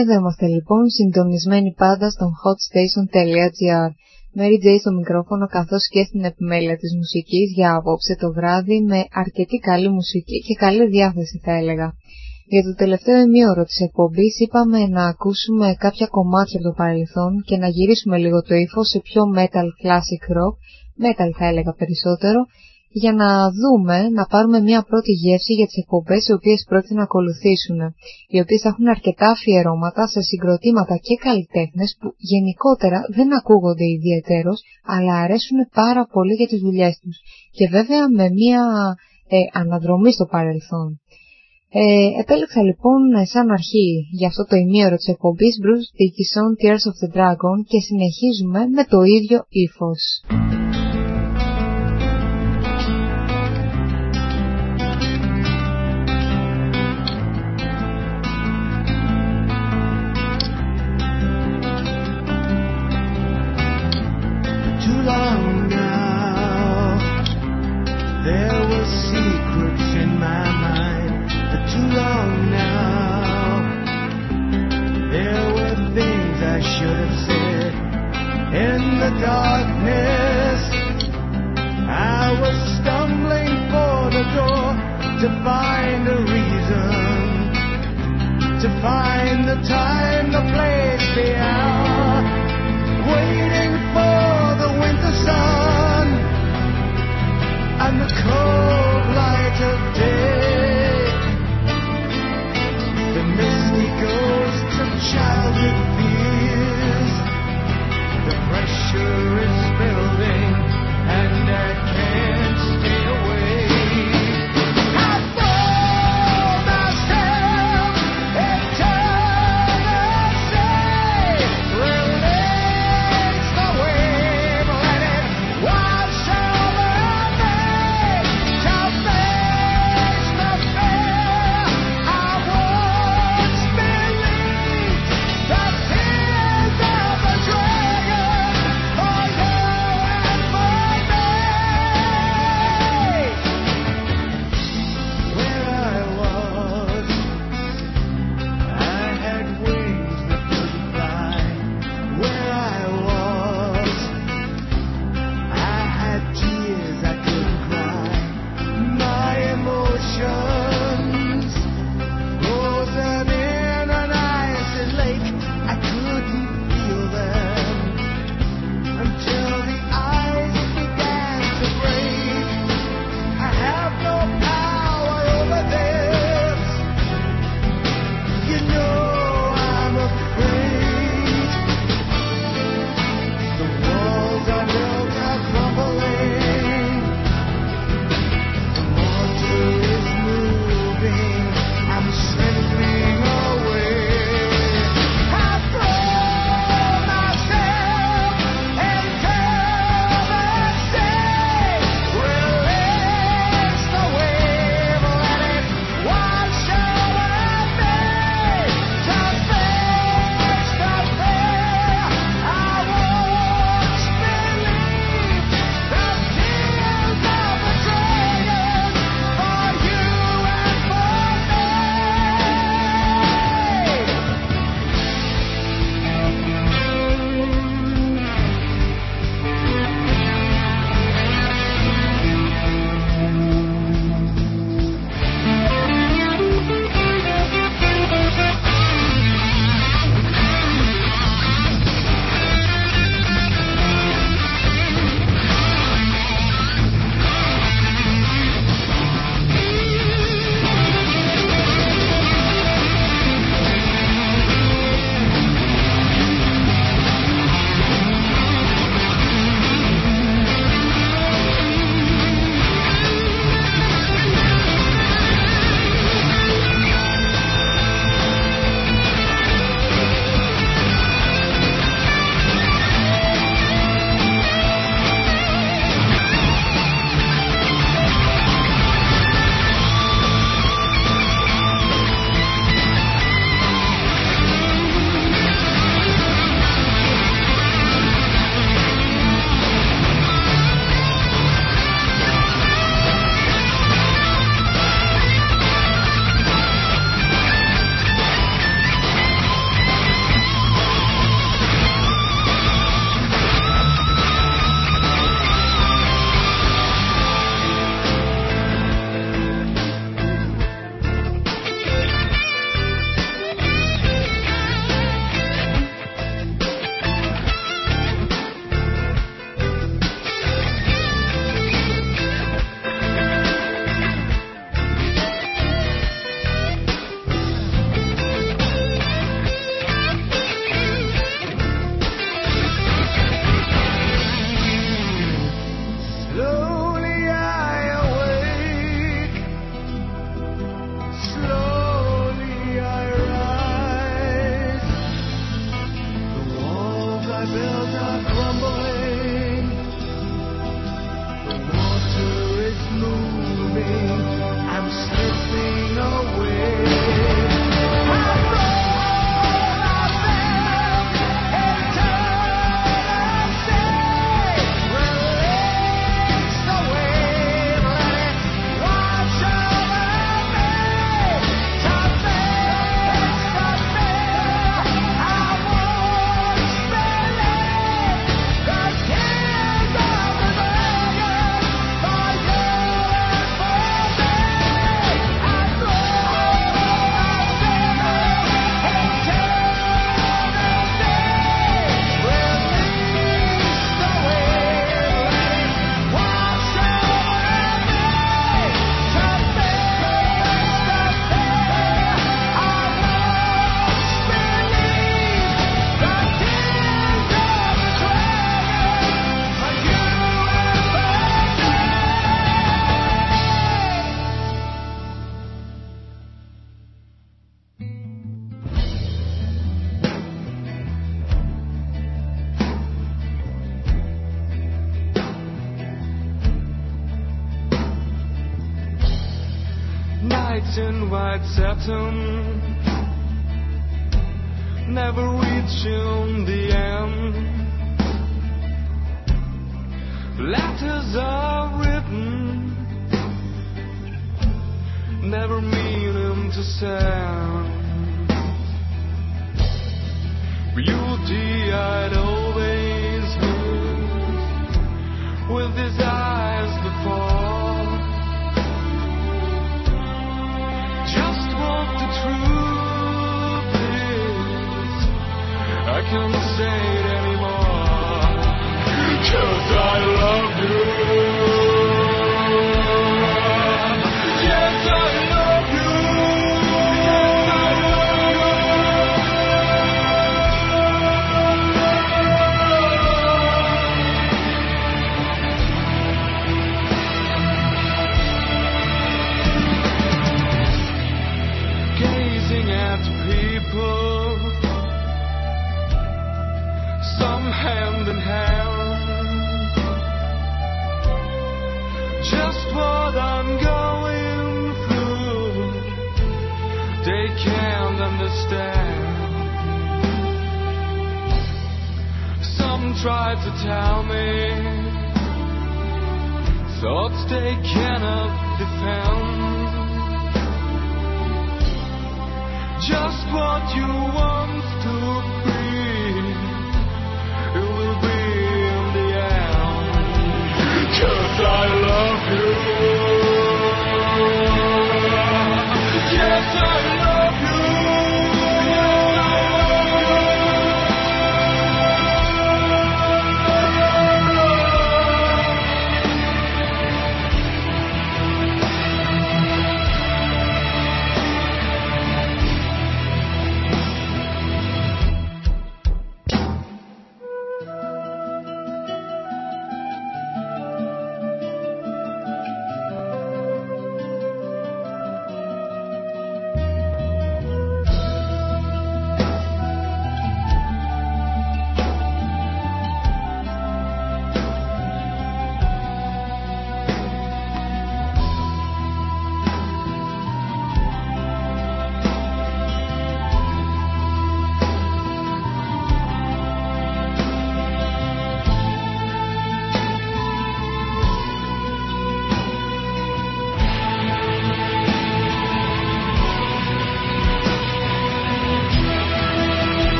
Εδώ είμαστε λοιπόν συντονισμένοι πάντα στον hotstation.gr. Mary J στο μικρόφωνο καθώς και στην επιμέλεια της μουσικής για απόψε το βράδυ με αρκετή καλή μουσική και καλή διάθεση θα έλεγα. Για το τελευταίο ημίωρο της εκπομπής είπαμε να ακούσουμε κάποια κομμάτια από το παρελθόν και να γυρίσουμε λίγο το ύφος σε πιο metal classic rock, metal θα έλεγα περισσότερο, για να δούμε, να πάρουμε μια πρώτη γεύση για τις εκπομπές οι οποίες πρόκειται να ακολουθήσουν, οι οποίες θα έχουν αρκετά αφιερώματα σε συγκροτήματα και καλλιτέχνες που γενικότερα δεν ακούγονται ιδιαίτερος, αλλά αρέσουν πάρα πολύ για τις δουλειές τους και βέβαια με μια ε, αναδρομή στο παρελθόν. Ε, επέλεξα λοιπόν σαν αρχή για αυτό το ημίωρο της εκπομπής Bruce Dickinson Tears of the Dragon και συνεχίζουμε με το ίδιο ύφος. septum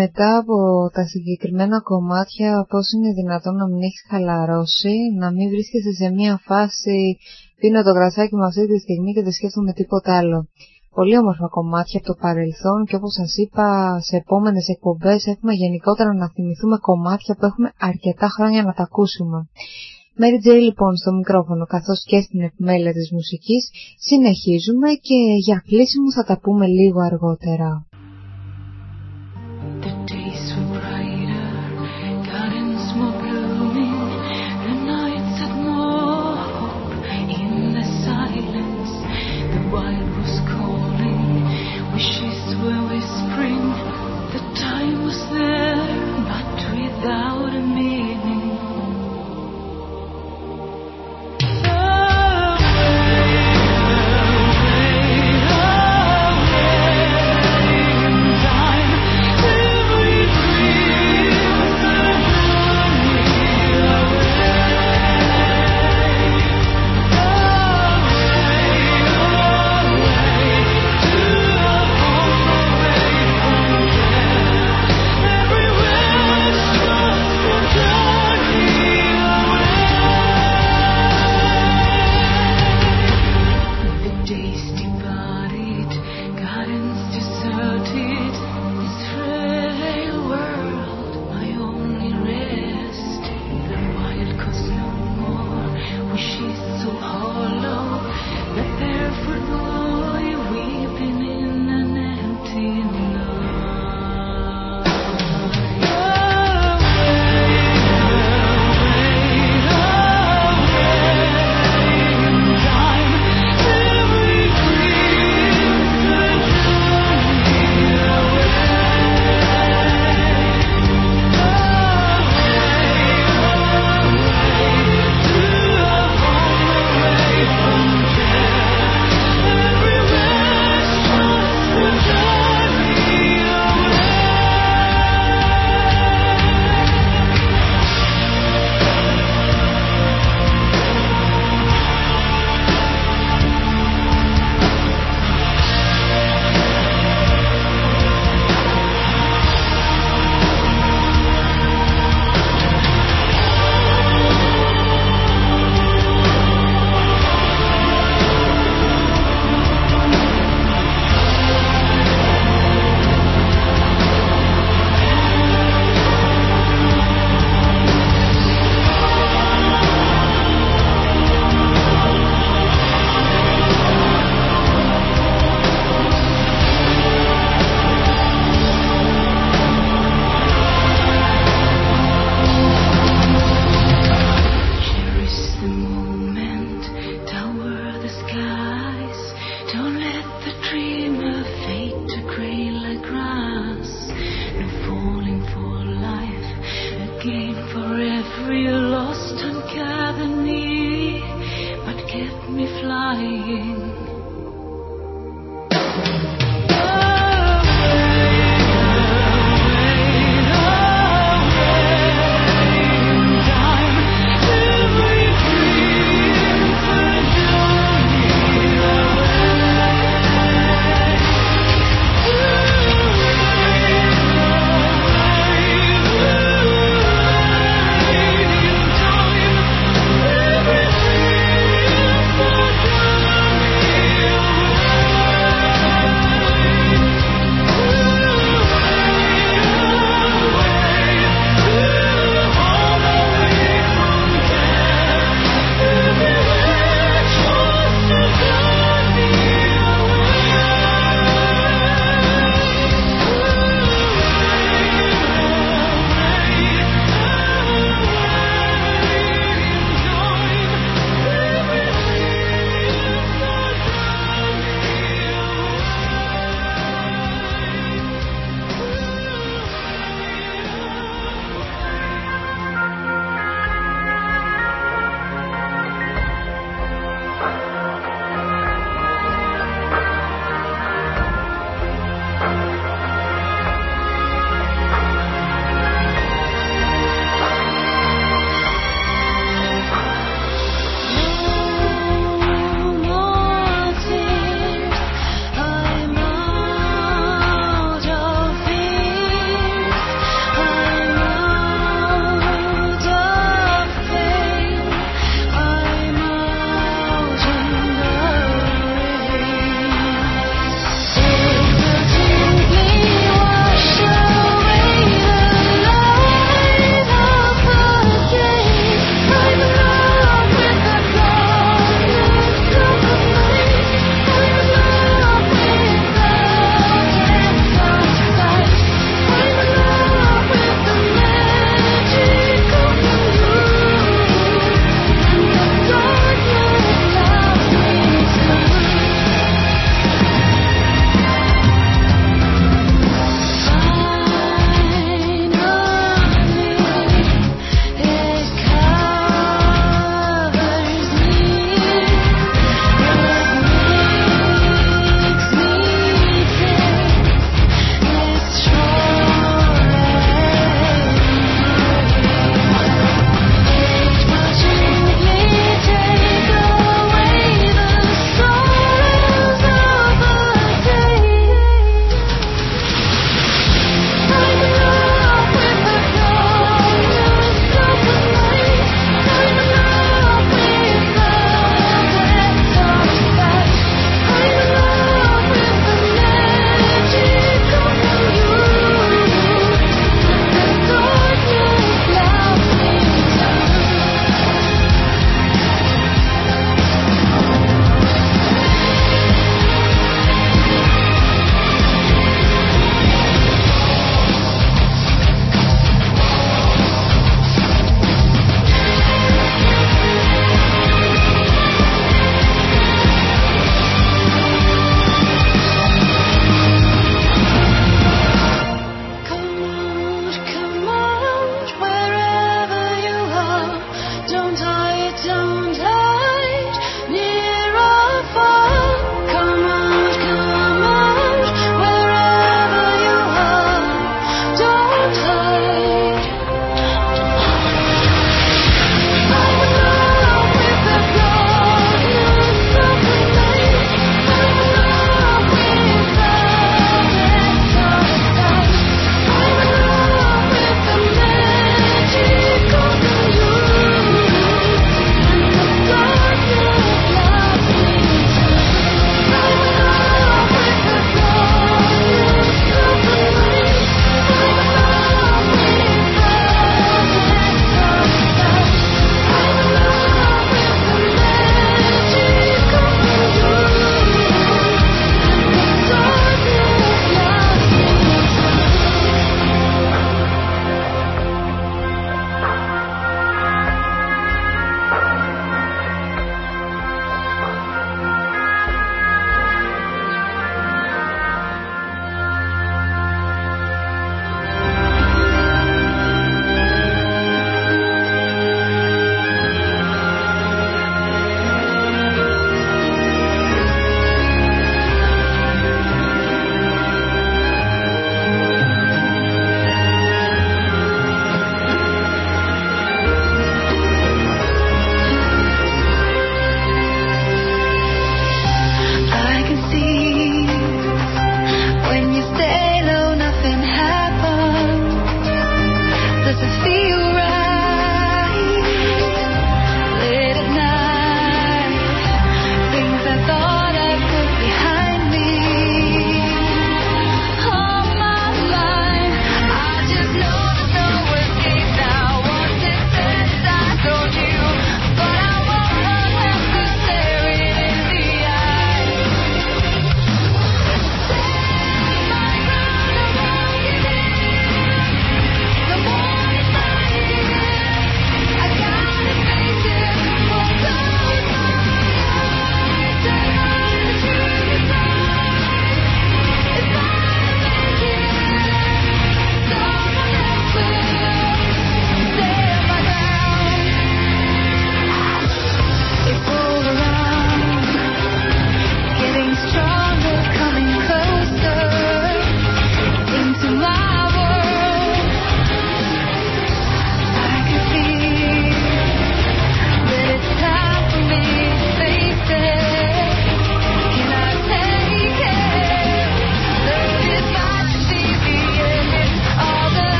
Μετά από τα συγκεκριμένα κομμάτια, πώς είναι δυνατόν να μην έχεις χαλαρώσει, να μην βρίσκεσαι σε μια φάση πίνω το γρασάκι μου αυτή τη στιγμή και δεν σκέφτομαι τίποτα άλλο. πολύ όμορφα κομμάτια από το παρελθόν και όπως σας είπα σε επόμενες εκπομπές έχουμε γενικότερα να θυμηθούμε κομμάτια που έχουμε αρκετά χρόνια να τα ακούσουμε. Mary J λοιπόν στο μικρόφωνο καθώς και στην επιμέλεια της μουσικής συνεχίζουμε και για κλείσιμο θα τα πούμε λίγο αργότερα.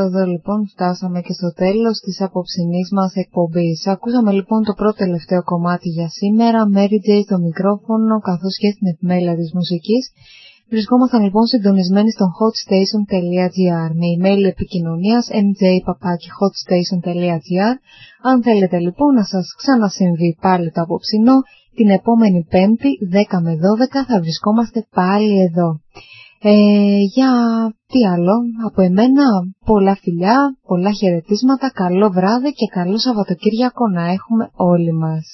εδώ λοιπόν φτάσαμε και στο τέλος της απόψινής μας εκπομπής. Ακούσαμε λοιπόν το πρώτο τελευταίο κομμάτι για σήμερα, Mary J στο μικρόφωνο καθώς και στην επιμέλεια της μουσικής. Βρισκόμασταν λοιπόν συντονισμένοι στο hotstation.gr με email επικοινωνίας mjpapaki.hotstation.gr Αν θέλετε λοιπόν να σας ξανασυμβεί πάλι το απόψινό, την επόμενη πέμπτη 10 με 12 θα βρισκόμαστε πάλι εδώ. Ε, για τι άλλο, από εμένα πολλά φιλιά, πολλά χαιρετίσματα, καλό βράδυ και καλό Σαββατοκύριακο να έχουμε όλοι μας.